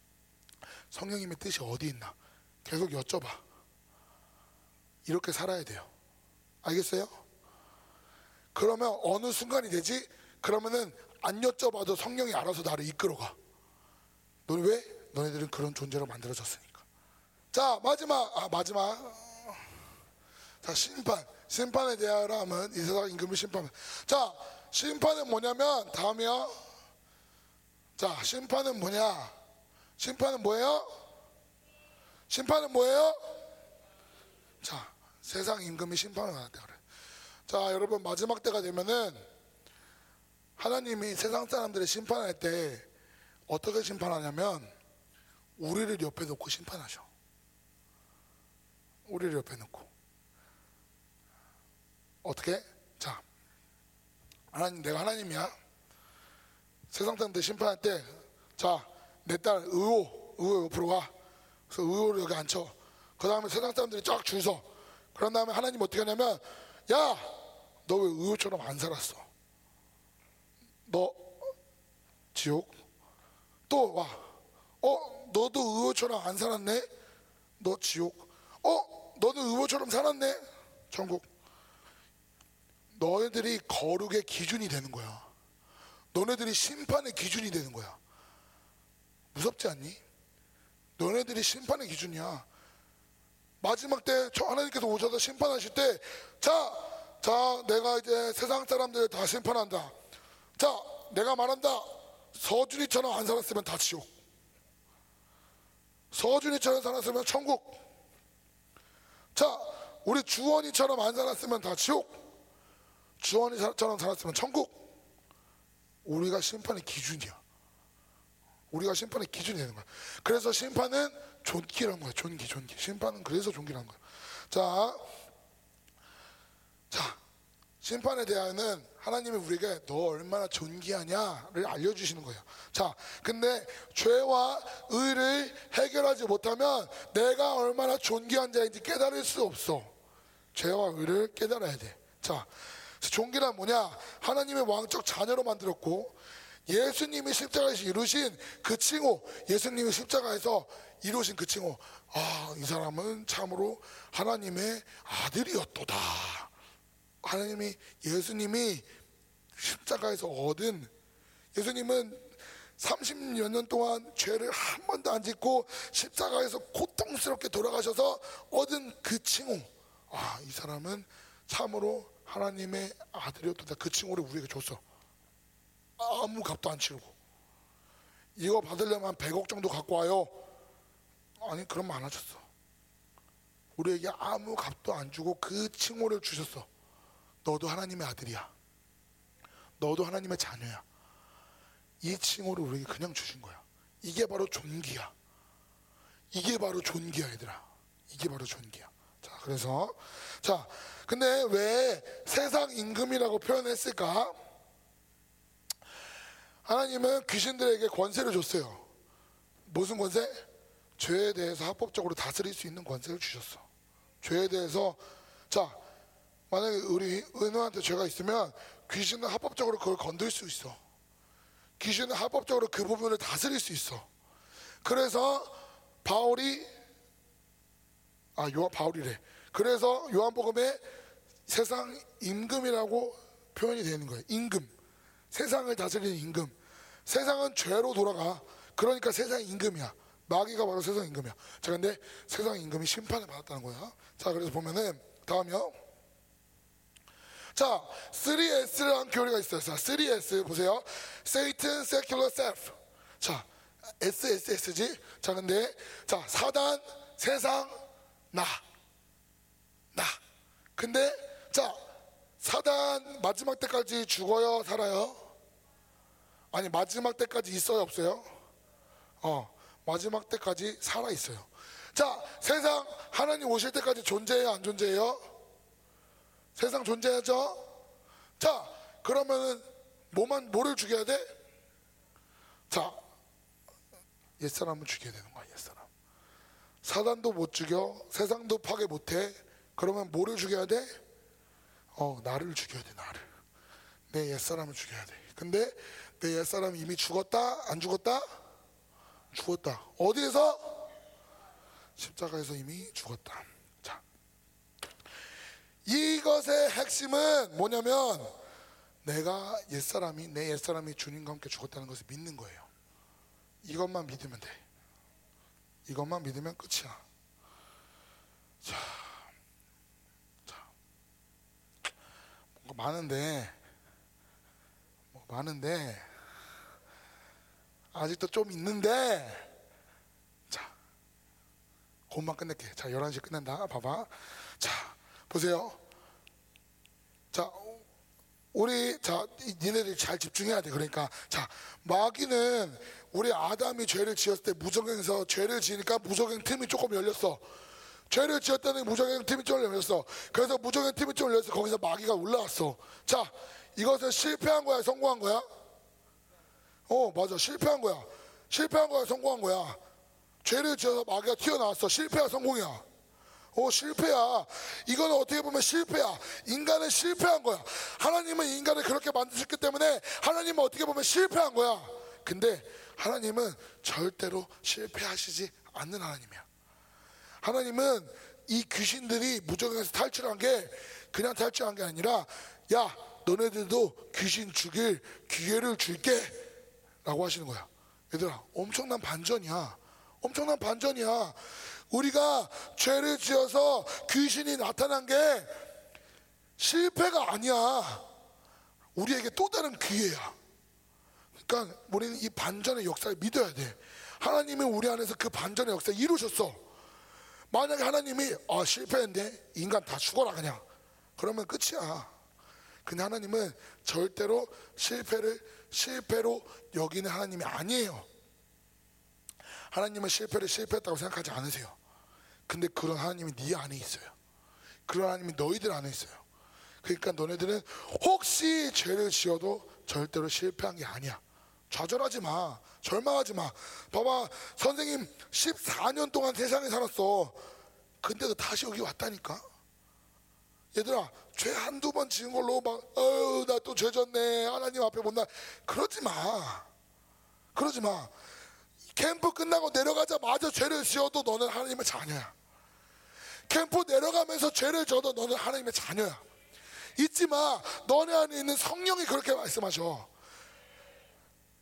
성령님의 뜻이 어디 있나? 계속 여쭤봐. 이렇게 살아야 돼요. 알겠어요? 그러면 어느 순간이 되지? 그러면은 안 여쭤봐도 성령이 알아서 나를 이끌어가. 너는 왜? 너네들은 그런 존재로 만들어졌으니까. 자 마지막 아 마지막 자 심판 심판에 대하여 하면 이 세상 임금의 심판. 자 심판은 뭐냐면 다음이요. 자 심판은 뭐냐? 심판은 뭐예요? 심판은 뭐예요? 자 세상 임금이 심판을 받았다 그래. 자 여러분 마지막 때가 되면은 하나님이 세상 사람들을 심판할 때 어떻게 심판하냐면 우리를 옆에 놓고 심판하셔. 우리를 옆에 놓고 어떻게? 자 하나님 내가 하나님이야. 세상 사람들 심판할 때 자 내 딸 의호 의호 옆으로 와. 그래서 의호를 여기 앉혀. 그 다음에 세상 사람들이 쫙 줄 서. 그런 다음에 하나님 어떻게 하냐면 야 너 왜 의호처럼 안 살았어? 너 지옥 또 와. 어 너도 의호처럼 안 살았네? 너 지옥. 어 너도 의호처럼 살았네? 천국. 너희들이 거룩의 기준이 되는 거야. 너네들이 심판의 기준이 되는 거야. 무섭지 않니? 너네들이 심판의 기준이야. 마지막 때 저 하나님께서 오셔서 심판하실 때, 자, 자, 내가 이제 세상 사람들 다 심판한다. 자, 내가 말한다. 서준이처럼 안 살았으면 다 지옥. 서준이처럼 살았으면 천국. 자, 우리 주원이처럼 안 살았으면 다 지옥. 주원이처럼 살았으면 천국. 우리가 심판의 기준이야. 우리가 심판의 기준이 되는 거야. 그래서 심판은 존귀라는 거야. 존귀, 존귀. 심판은 그래서 존귀라는 거야. 자, 자, 심판에 대하여는 하나님이 우리에게 너 얼마나 존귀하냐를 알려주시는 거예요. 자, 근데 죄와 의를 해결하지 못하면 내가 얼마나 존귀한 자인지 깨달을 수 없어. 죄와 의를 깨달아야 돼. 자, 존귀란 뭐냐? 하나님의 왕적 자녀로 만들었고 예수님이 십자가에서 이루신 그 칭호, 예수님이 십자가에서 이루신 그 칭호. 아, 이 사람은 참으로 하나님의 아들이었도다. 하나님이 예수님이 십자가에서 얻은 예수님은 30여 년 동안 죄를 한 번도 안 짓고 십자가에서 고통스럽게 돌아가셔서 얻은 그 칭호. 아, 이 사람은 참으로 하나님의 아들이었다. 그 칭호를 우리에게 줬어. 아무 값도 안 치르고. 이거 받으려면 한 100억 정도 갖고 와요. 아니, 그럼 안 하셨어. 우리에게 아무 값도 안 주고 그 칭호를 주셨어. 너도 하나님의 아들이야. 너도 하나님의 자녀야. 이 칭호를 우리에게 그냥 주신 거야. 이게 바로 존귀야. 이게 바로 존귀야, 얘들아. 이게 바로 존귀야. 자, 그래서 자, 근데 왜 세상 임금이라고 표현했을까? 하나님은 귀신들에게 권세를 줬어요. 무슨 권세? 죄에 대해서 합법적으로 다스릴 수 있는 권세를 주셨어. 죄에 대해서 자 만약에 우리 은호한테 죄가 있으면 귀신은 합법적으로 그걸 건들 수 있어. 귀신은 합법적으로 그 부분을 다스릴 수 있어. 그래서 바울이 아 요한 바울이래. 그래서 요한복음에 세상 임금이라고 표현이 되는 거예요. 임금. 세상을 다스리는 임금. 세상은 죄로 돌아가. 그러니까 세상 임금이야. 마귀가 바로 세상 임금이야. 자, 근데 세상 임금이 심판을 받았다는 거야. 자, 그래서 보면은 다음이요. 자, 3S라는 교리가 있어요. 자, 3S 보세요. Satan, Secular Self. 자, SSS지. 자, 근데 자, 사단, 세상, 나. 나. 근데 자, 사단 마지막 때까지 죽어요, 살아요? 아니, 마지막 때까지 있어요, 없어요? 어. 마지막 때까지 살아 있어요. 자, 세상 하나님 오실 때까지 존재해요, 안 존재해요? 세상 존재하죠? 자, 그러면은 뭐만 뭐를 죽여야 돼? 자, 옛사람을 죽여야 되는 거야, 옛사람. 사단도 못 죽여, 세상도 파괴 못 해. 그러면 뭐를 죽여야 돼? 어, 나를 죽여야 돼, 나를. 내 옛사람을 죽여야 돼. 근데 내 옛사람이 이미 죽었다? 안 죽었다? 죽었다. 어디에서? 십자가에서 이미 죽었다. 자. 이것의 핵심은 뭐냐면 내가 옛사람이 내 옛사람이 주님과 함께 죽었다는 것을 믿는 거예요. 이것만 믿으면 돼. 이것만 믿으면 끝이야. 자. 자. 뭔가 많은데 뭐 많은데 아직도 좀 있는데. 자 곧만 끝낼게. 자 11시 끝낸다. 봐봐. 자 보세요. 자 우리 자 이- 니네들이 잘 집중해야 돼. 그러니까 자 마귀는 우리 아담이 죄를 지었을 때 무적행에서 죄를 지니까 무적행 틈이 조금 열렸어. 죄를 지었다는 무적행 틈이 좀 열렸어. 그래서 무적행 틈이 좀 열려서 거기서 마귀가 올라왔어. 자 이것은 실패한 거야? 성공한 거야 어 맞아. 실패한 거야. 실패한 거야 성공한 거야. 죄를 지어서 마귀가 튀어나왔어. 실패야 성공이야. 어 실패야. 이거는 어떻게 보면 실패야. 인간은 실패한 거야. 하나님은 인간을 그렇게 만드셨기 때문에 하나님은 어떻게 보면 실패한 거야. 근데 하나님은 절대로 실패하시지 않는 하나님이야. 하나님은 이 귀신들이 무적에서 탈출한 게 그냥 탈출한 게 아니라 야 너네들도 귀신 죽일 기회를 줄게 라고 하시는 거야. 얘들아 엄청난 반전이야. 엄청난 반전이야. 우리가 죄를 지어서 귀신이 나타난 게 실패가 아니야. 우리에게 또 다른 기회야. 그러니까 우리는 이 반전의 역사를 믿어야 돼. 하나님은 우리 안에서 그 반전의 역사를 이루셨어. 만약에 하나님이 아 실패했는데 인간 다 죽어라 그냥. 그러면 끝이야. 근데 하나님은 절대로 실패를 실패로 여기는 하나님이 아니에요. 하나님은 실패를 실패했다고 생각하지 않으세요. 근데 그런 하나님이 네 안에 있어요. 그런 하나님이 너희들 안에 있어요. 그러니까 너네들은 혹시 죄를 지어도 절대로 실패한 게 아니야. 좌절하지 마. 절망하지 마. 봐봐 선생님 14년 동안 세상에 살았어. 근데도 다시 여기 왔다니까 얘들아 죄 한두 번 지은 걸로 막 어유 나 또 죄 졌네. 하나님 앞에 못나. 그러지 마. 그러지 마. 캠프 끝나고 내려가자마자 죄를 지어도 너는 하나님의 자녀야. 캠프 내려가면서 죄를 져도 너는 하나님의 자녀야. 잊지 마. 너네 안에 있는 성령이 그렇게 말씀하셔.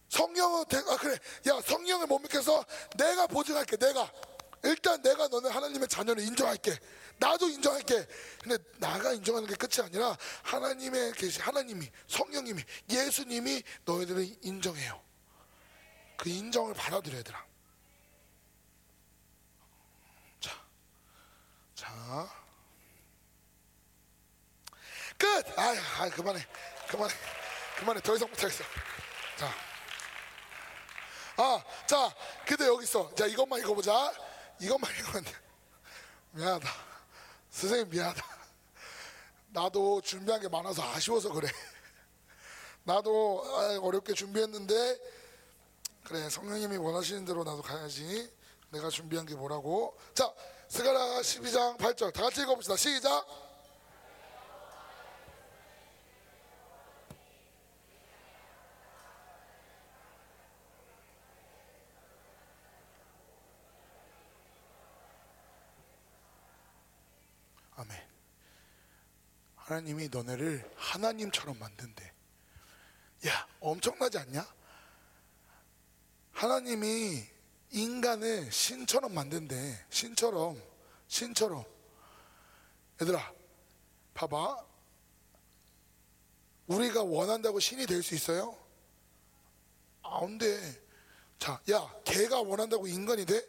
성령은 대- 아 그래. 야 성령을 못 믿겠어? 내가 보증할게 내가. 일단 내가 너는 하나님의 자녀를 인정할게 나도 인정할게 근데 나가 인정하는 게 끝이 아니라 하나님의 계시 하나님이 성령님이 예수님이 너희들을 인정해요 그 인정을 받아들여야 되라 자, 자, 끝. 아, 아, 그만해, 그만해, 그만해. 더 이상 못하겠어. 자, 아, 자, 근데 여기 있어. 자, 이것만 읽어보자. 이것만 돼. 미안하다. 선생님 미안하다. 나도 준비한 게 많아서 아쉬워서 그래. 나도 아, 어렵게 준비했는데 그래 성령님이 원하시는 대로 나도 가야지. 내가 준비한 게 뭐라고? 자, 스가라 12장 8절 다 같이 읽어봅시다. 시작. 하나님이 너네를 하나님처럼 만든대. 야, 엄청나지 않냐? 하나님이 인간을 신처럼 만든대. 신처럼. 신처럼. 얘들아, 봐봐. 우리가 원한다고 신이 될 수 있어요? 안 돼. 자, 야, 개가 원한다고 인간이 돼?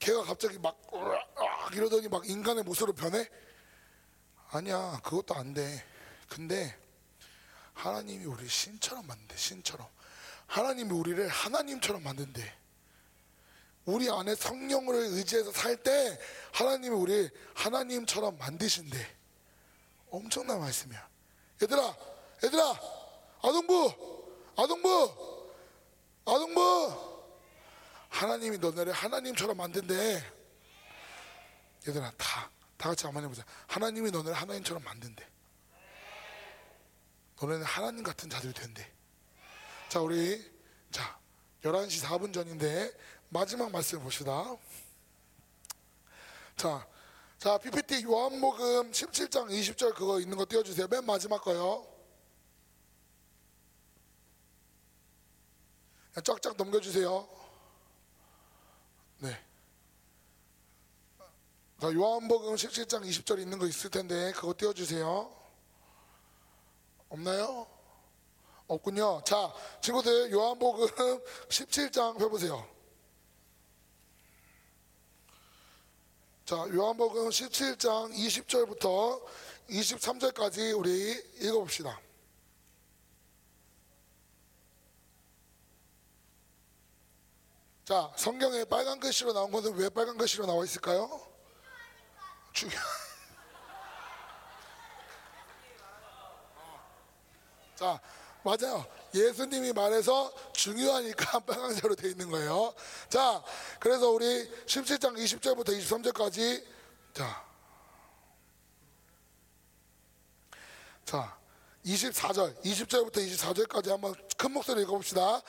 개가 갑자기 막 으악 이러더니 막 인간의 모습으로 변해? 아니야, 그것도 안 돼. 근데 하나님이 우리를 신처럼 만든대, 신처럼. 하나님이 우리를 하나님처럼 만든대. 우리 안에 성령을 의지해서 살 때 하나님이 우리 하나님처럼 만드신대. 엄청난 말씀이야. 얘들아, 얘들아, 아동부, 아동부, 아동부. 하나님이 너네를 하나님처럼 만든대. 얘들아, 다, 다 같이 한번 해보자. 하나님이 너네를 하나님처럼 만든대. 너네는 하나님 같은 자들이 된대. 자, 우리, 자, 11시 4분 전인데, 마지막 말씀 봅시다. 자, 자, PPT 요한복음 17장 20절 그거 있는 거 띄워주세요. 맨 마지막 거요. 쫙쫙 넘겨주세요. 네. 자, 요한복음 17장 20절 있는 거 있을 텐데 그거 띄워주세요. 없나요? 없군요. 자, 친구들 요한복음 17장 펴보세요. 자, 요한복음 17장 20절부터 23절까지 우리 읽어봅시다. 자, 성경에 빨간 글씨로 나온 것은 왜 빨간 글씨로 나와 있을까요? 중요. 자, 맞아요. 예수님이 말해서 중요하니까 빨간색으로 되어 있는 거예요. 자, 그래서 우리 17장 20절부터 23절까지 자, 자, 24절, 20절부터 24절까지 한번 큰 목소리 읽어봅시다.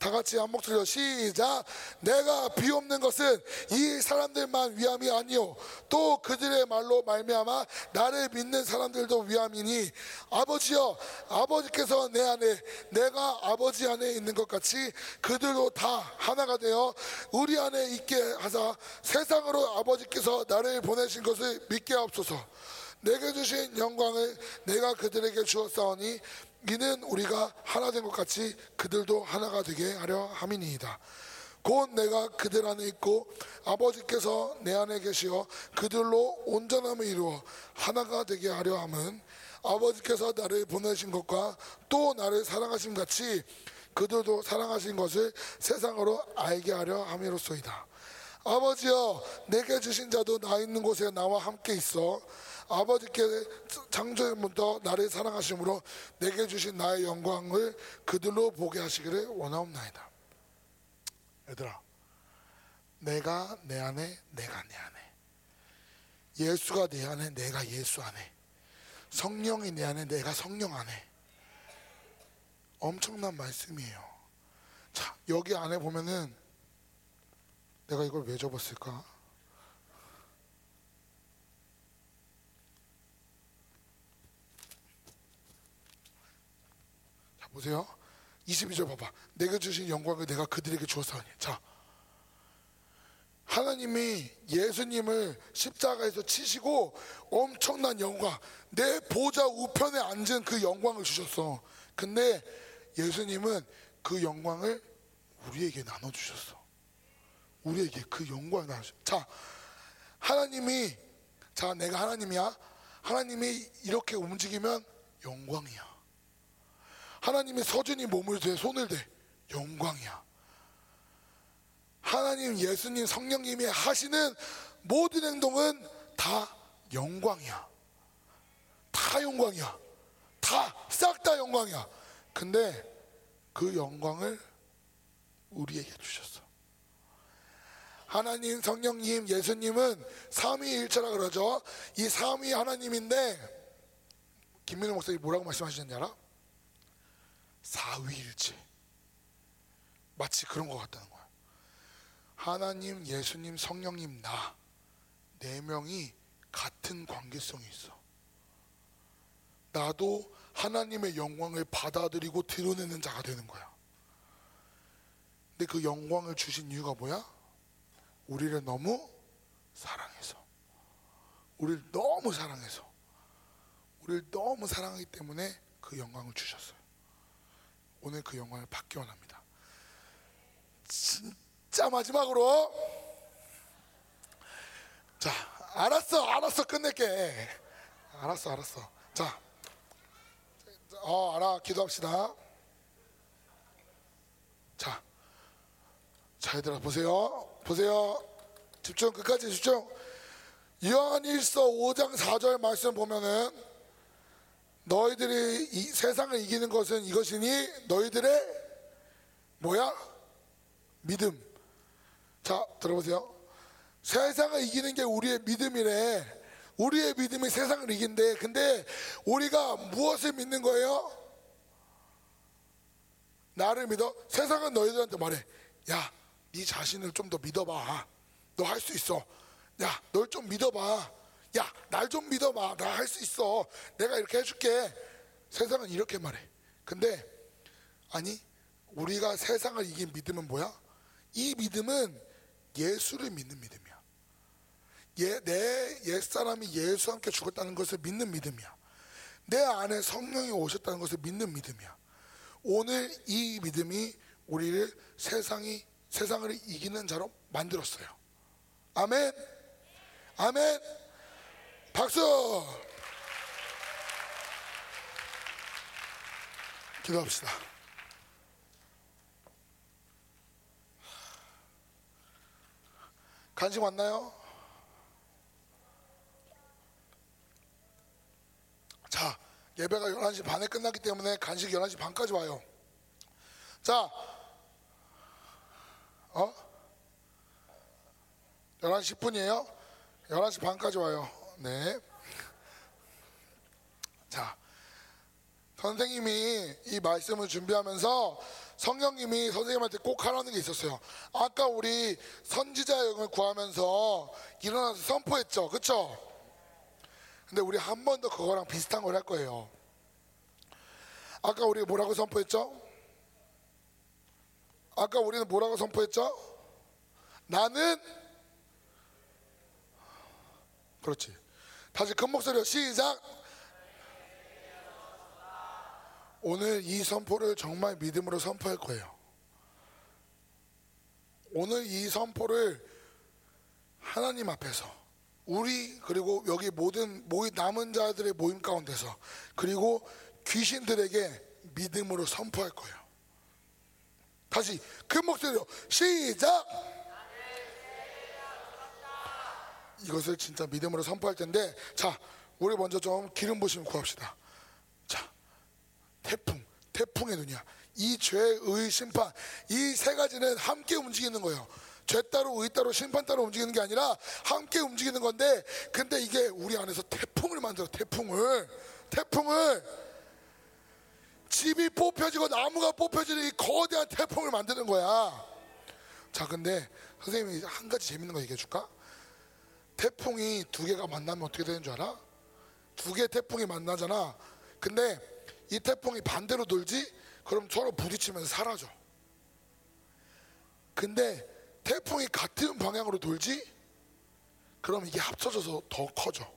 다 같이 한 목소리로 시작. 내가 비옵는 것은 이 사람들만 위함이 아니요 또 그들의 말로 말미암아 나를 믿는 사람들도 위함이니 아버지여 아버지께서 내 안에 내가 아버지 안에 있는 것 같이 그들도 다 하나가 되어 우리 안에 있게 하사 세상으로 아버지께서 나를 보내신 것을 믿게 하옵소서. 내게 주신 영광을 내가 그들에게 주었사오니 이는 우리가 하나 된 것 같이 그들도 하나가 되게 하려 함이니이다. 곧 내가 그들 안에 있고 아버지께서 내 안에 계시어 그들로 온전함을 이루어 하나가 되게 하려 함은 아버지께서 나를 보내신 것과 또 나를 사랑하신 같이 그들도 사랑하신 것을 세상으로 알게 하려 함이로소이다. 아버지여 내게 주신 자도 나 있는 곳에 나와 함께 있어 아버지께 창조부터 나를 사랑하심으로 내게 주신 나의 영광을 그들로 보게 하시기를 원하옵나이다. 얘들아, 내가 내 안에, 내가 내 안에, 예수가 내 안에, 내가 예수 안에, 성령이 내 안에, 내가 성령 안에. 엄청난 말씀이에요. 자, 여기 안에 보면은 내가 이걸 왜 접었을까? 보세요. 22절 봐봐. 내가 주신 영광을 내가 그들에게 주었사니. 자, 하나님이 예수님을 십자가에서 치시고 엄청난 영광, 내 보좌 우편에 앉은 그 영광을 주셨어. 근데 예수님은 그 영광을 우리에게 나눠주셨어. 우리에게 그 영광을 나눠주셨어. 자, 하나님이, 자, 내가 하나님이야. 하나님이 이렇게 움직이면 영광이야. 하나님이 서준이 몸을 대 손을 대 영광이야. 하나님 예수님 성령님이 하시는 모든 행동은 다 영광이야. 다 영광이야. 다 싹 다 영광이야. 근데 그 영광을 우리에게 주셨어. 하나님, 성령님, 예수님은 삼위일체라 그러죠. 이 삼위 하나님인데 김민호 목사님 뭐라고 말씀하시는지? 사위일체 마치 그런 것 같다는 거야. 하나님, 예수님, 성령님, 나 네 명이 같은 관계성이 있어. 나도 하나님의 영광을 받아들이고 드러내는 자가 되는 거야. 근데 그 영광을 주신 이유가 뭐야? 우리를 너무 사랑해서. 우리를 너무 사랑해서. 우리를 너무 사랑하기 때문에 그 영광을 주셨어요. 오늘 그 영광을 받기 원합니다. 진짜 마지막으로 자 알았어 알았어 끝낼게 알았어 알았어 자 어, 알아 기도합시다 자, 자 얘들아 보세요 보세요. 집중 끝까지 집중. 요한일서 5장 4절 말씀 보면은 너희들이 이 세상을 이기는 것은 이것이니 너희들의 뭐야? 믿음. 자, 들어보세요. 세상을 이기는 게 우리의 믿음이래. 우리의 믿음이 세상을 이긴대. 근데 우리가 무엇을 믿는 거예요? 나를 믿어? 세상은 너희들한테 말해. 야, 네 자신을 좀 더 믿어봐. 너 할 수 있어. 야, 널 좀 믿어봐. 야, 날 좀 믿어봐. 나 할 수 있어. 내가 이렇게 해줄게. 세상은 이렇게 말해. 근데 아니, 우리가 세상을 이긴 믿음은 뭐야? 이 믿음은 예수를 믿는 믿음이야. 예, 내 옛사람이 예수와 함께 죽었다는 것을 믿는 믿음이야. 내 안에 성령이 오셨다는 것을 믿는 믿음이야. 오늘 이 믿음이 우리를 세상이 세상을 이기는 자로 만들었어요. 아멘. 아멘. 박수. 기도합시다. 간식 왔나요? 자, 예배가 11시 반에 끝났기 때문에 간식 11시 반까지 와요. 자, 어? 11시 10분이에요? 11시 반까지 와요. 네. 자, 선생님이 이 말씀을 준비하면서 성령님이 선생님한테 꼭 하라는 게 있었어요. 아까 우리 선지자 영을 구하면서 일어나서 선포했죠. 그쵸? 근데 우리 한 번 더 그거랑 비슷한 걸 할 거예요. 아까 우리 뭐라고 선포했죠? 아까 우리는 뭐라고 선포했죠? 나는 그렇지. 다시 큰 목소리로 시작. 오늘 이 선포를 정말 믿음으로 선포할 거예요. 오늘 이 선포를 하나님 앞에서 우리 그리고 여기 모든 모인 남은 자들의 모임 가운데서 그리고 귀신들에게 믿음으로 선포할 거예요. 다시 큰 목소리로 시작. 이것을 진짜 믿음으로 선포할 텐데 자 우리 먼저 좀 기름 부심 구합시다. 자 태풍 태풍의 눈이야. 이 죄의 심판 이 세 가지는 함께 움직이는 거예요. 죄 따로 의 따로 심판 따로 움직이는 게 아니라 함께 움직이는 건데 근데 이게 우리 안에서 태풍을 만들어 태풍을 태풍을 집이 뽑혀지고 나무가 뽑혀지는 이 거대한 태풍을 만드는 거야. 자 근데 선생님이 한 가지 재밌는 거 얘기해 줄까? 태풍이 두 개가 만나면 어떻게 되는 줄 알아? 두 개 태풍이 만나잖아. 근데 이 태풍이 반대로 돌지? 그럼 서로 부딪히면서 사라져. 근데 태풍이 같은 방향으로 돌지? 그럼 이게 합쳐져서 더 커져.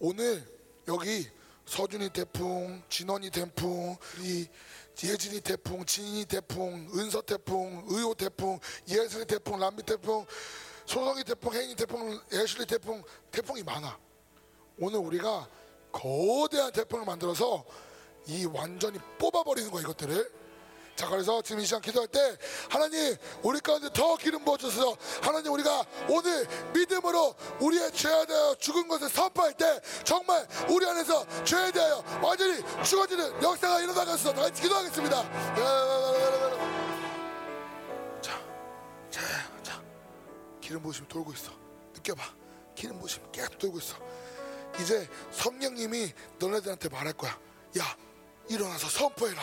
오늘 여기 서준이 태풍, 진원이 태풍, 이 예진이 태풍, 진이 태풍, 은서 태풍, 의호 태풍, 예슬이 태풍, 람비 태풍, 소성이 태풍, 혜인이 태풍, 애슐리 태풍, 태풍이 많아. 오늘 우리가 거대한 태풍을 만들어서 이 완전히 뽑아버리는 거야 이것들을. 자 그래서 지금 이 시간 기도할 때 하나님 우리 가운데 더 기름 부어주셔서 하나님 우리가 오늘 믿음으로 우리의 죄에 대하여 죽은 것을 선포할 때 정말 우리 안에서 죄에 대하여 완전히 죽어지는 역사가 일어나겠어 다 같이 기도하겠습니다 자, 자, 자 기름 부으심 돌고 있어 느껴봐 기름 부으심 계속 돌고 있어 이제 성령님이 너네들한테 말할 거야 야 일어나서 선포해라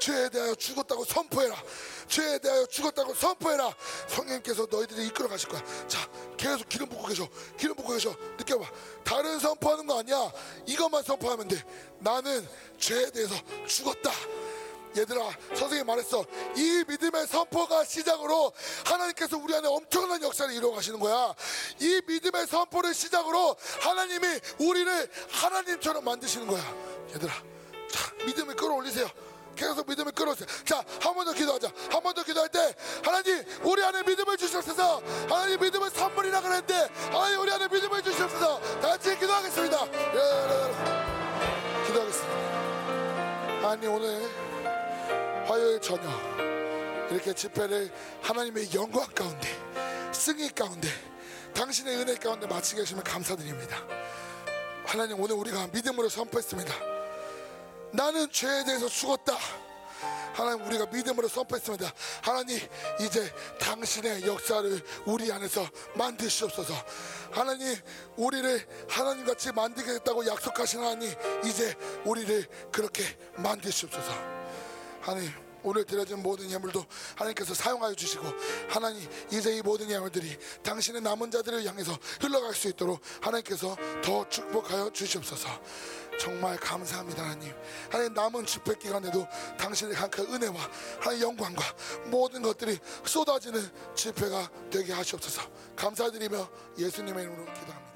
죄에 대하여 죽었다고 선포해라. 죄에 대하여 죽었다고 선포해라. 성령님께서 너희들이 이끌어 가실 거야. 자, 계속 기름 붓고 계셔. 기름 붓고 계셔. 느껴봐. 다른 선포하는 거 아니야. 이것만 선포하면 돼. 나는 죄에 대해서 죽었다. 얘들아, 선생님이 말했어. 이 믿음의 선포가 시작으로 하나님께서 우리 안에 엄청난 역사를 이루어 가시는 거야. 이 믿음의 선포를 시작으로 하나님이 우리를 하나님처럼 만드시는 거야. 얘들아, 자, 믿음을 끌어올리세요. 계속 믿음을 끌어오세요. 자, 한 번 더 기도하자. 한 번 더 기도할 때 하나님 우리 안에 믿음을 주셨어서 하나님 믿음을 선물이라 그랬는데 하나님 우리 안에 믿음을 주셨어서 다 같이 기도하겠습니다. 예, 기도하겠습니다. 하나님 오늘 화요일 저녁 이렇게 집회를 하나님의 영광 가운데 승리 가운데 당신의 은혜 가운데 마치게 해주시면 감사드립니다. 하나님 오늘 우리가 믿음으로 선포했습니다. 나는 죄에 대해서 죽었다. 하나님 우리가 믿음으로 선포했습니다. 하나님 이제 당신의 역사를 우리 안에서 만드시옵소서. 하나님 우리를 하나님 같이 만들겠다고 약속하신 하나님 이제 우리를 그렇게 만드시옵소서 하나님 오늘 드려진 모든 예물도 하나님께서 사용하여 주시고 하나님 이 모든 예물들이 당신의 남은 자들을 향해서 흘러갈 수 있도록 하나님께서 더 축복하여 주시옵소서. 정말 감사합니다 하나님. 하나님 남은 집회 기간에도 당신의 강한 은혜와 하나님 영광과 모든 것들이 쏟아지는 집회가 되게 하시옵소서. 감사드리며 예수님의 이름으로 기도합니다